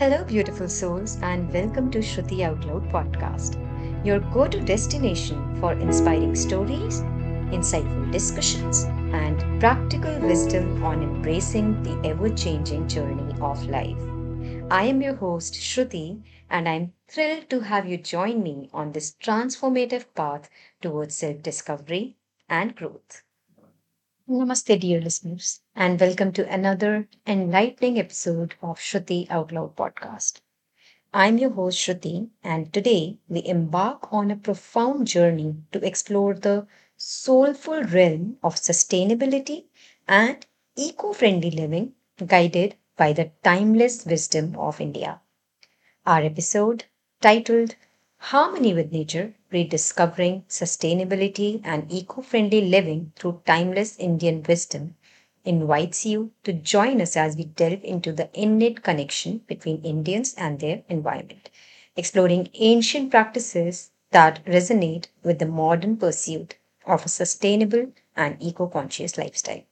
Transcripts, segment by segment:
Hello, beautiful souls, and welcome to Shruti Out Loud podcast, your go to destination for inspiring stories, insightful discussions, and practical wisdom on embracing the ever changing journey of life. I am your host, Shruti, and I'm thrilled to have you join me on this transformative path towards self discovery and growth. Namaste, dear listeners, and welcome to another enlightening episode of Shruti Out Loud podcast. I'm your host, Shruti, and today we embark on a profound journey to explore the soulful realm of sustainability and eco friendly living guided by the timeless wisdom of India. Our episode, titled Harmony with Nature Rediscovering Sustainability and Eco Friendly Living Through Timeless Indian Wisdom, invites you to join us as we delve into the innate connection between Indians and their environment, exploring ancient practices that resonate with the modern pursuit of a sustainable and eco conscious lifestyle.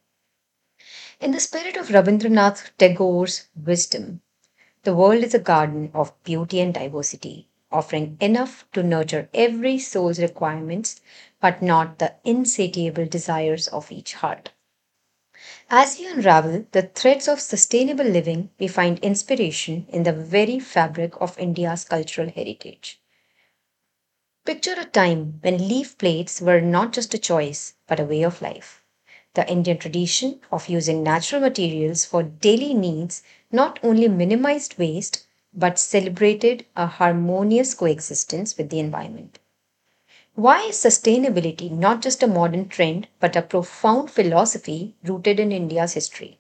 In the spirit of Rabindranath Tagore's wisdom, the world is a garden of beauty and diversity offering enough to nurture every soul's requirements, but not the insatiable desires of each heart. As we unravel the threads of sustainable living, we find inspiration in the very fabric of India's cultural heritage. Picture a time when leaf plates were not just a choice, but a way of life. The Indian tradition of using natural materials for daily needs not only minimized waste, but celebrated a harmonious coexistence with the environment. Why is sustainability not just a modern trend, but a profound philosophy rooted in India's history?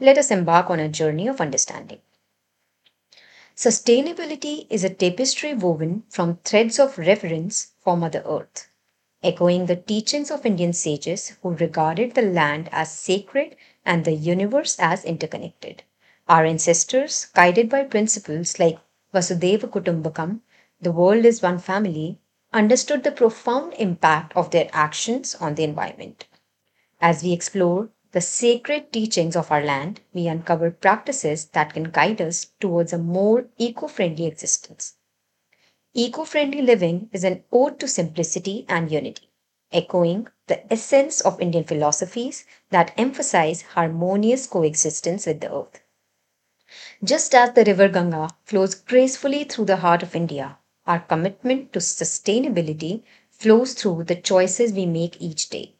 Let us embark on a journey of understanding. Sustainability is a tapestry woven from threads of reverence for Mother Earth, echoing the teachings of Indian sages who regarded the land as sacred and the universe as interconnected. Our ancestors, guided by principles like Vasudhaiva Kutumbakam, the world is one family, understood the profound impact of their actions on the environment. As we explore the sacred teachings of our land, we uncover practices that can guide us towards a more eco friendly existence. Eco friendly living is an ode to simplicity and unity, echoing the essence of Indian philosophies that emphasize harmonious coexistence with the earth. Just as the river Ganga flows gracefully through the heart of India, our commitment to sustainability flows through the choices we make each day.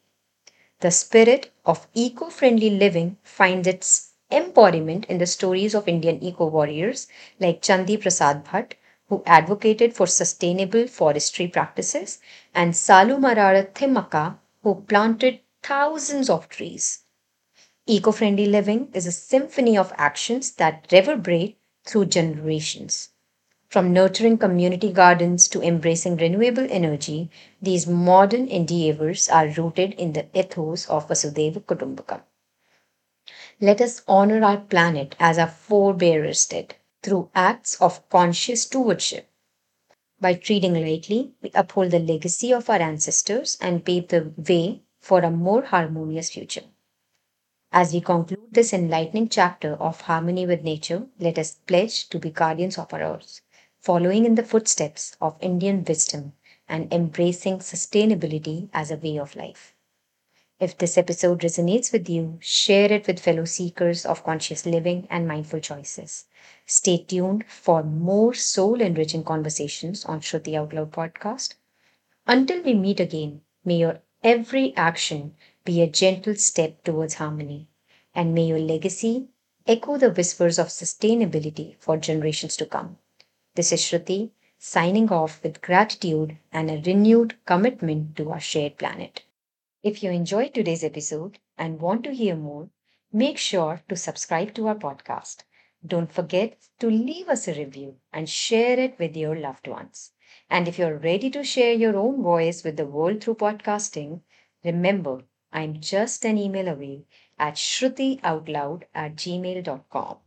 The spirit of eco friendly living finds its embodiment in the stories of Indian eco warriors like Chandi Prasad Bhatt, who advocated for sustainable forestry practices, and Saalumarada Thimmakka, who planted thousands of trees. Eco friendly living is a symphony of actions that reverberate through generations. From nurturing community gardens to embracing renewable energy, these modern endeavors are rooted in the ethos of Vasudhaiva Kutumbakam. Let us honor our planet as our forebears did through acts of conscious stewardship. By treating lightly, we uphold the legacy of our ancestors and pave the way for a more harmonious future. As we conclude this enlightening chapter of harmony with nature, let us pledge to be guardians of our earth, following in the footsteps of Indian wisdom and embracing sustainability as a way of life. If this episode resonates with you, share it with fellow seekers of conscious living and mindful choices. Stay tuned for more soul enriching conversations on Shruti Out Loud podcast. Until we meet again, may your every action be a gentle step towards harmony, and may your legacy echo the whispers of sustainability for generations to come. This is Shruti signing off with gratitude and a renewed commitment to our shared planet. If you enjoyed today's episode and want to hear more, make sure to subscribe to our podcast. Don't forget to leave us a review and share it with your loved ones. And if you're ready to share your own voice with the world through podcasting, remember, I'm just an email away at shrutioutloud at gmail.com.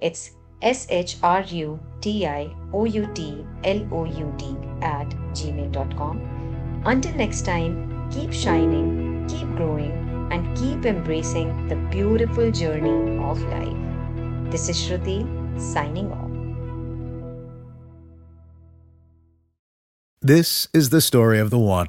It's S H R U T I O U T L O U D at gmail.com. Until next time, keep shining, keep growing, and keep embracing the beautiful journey of life. This is Shruti signing off. This is the story of the one.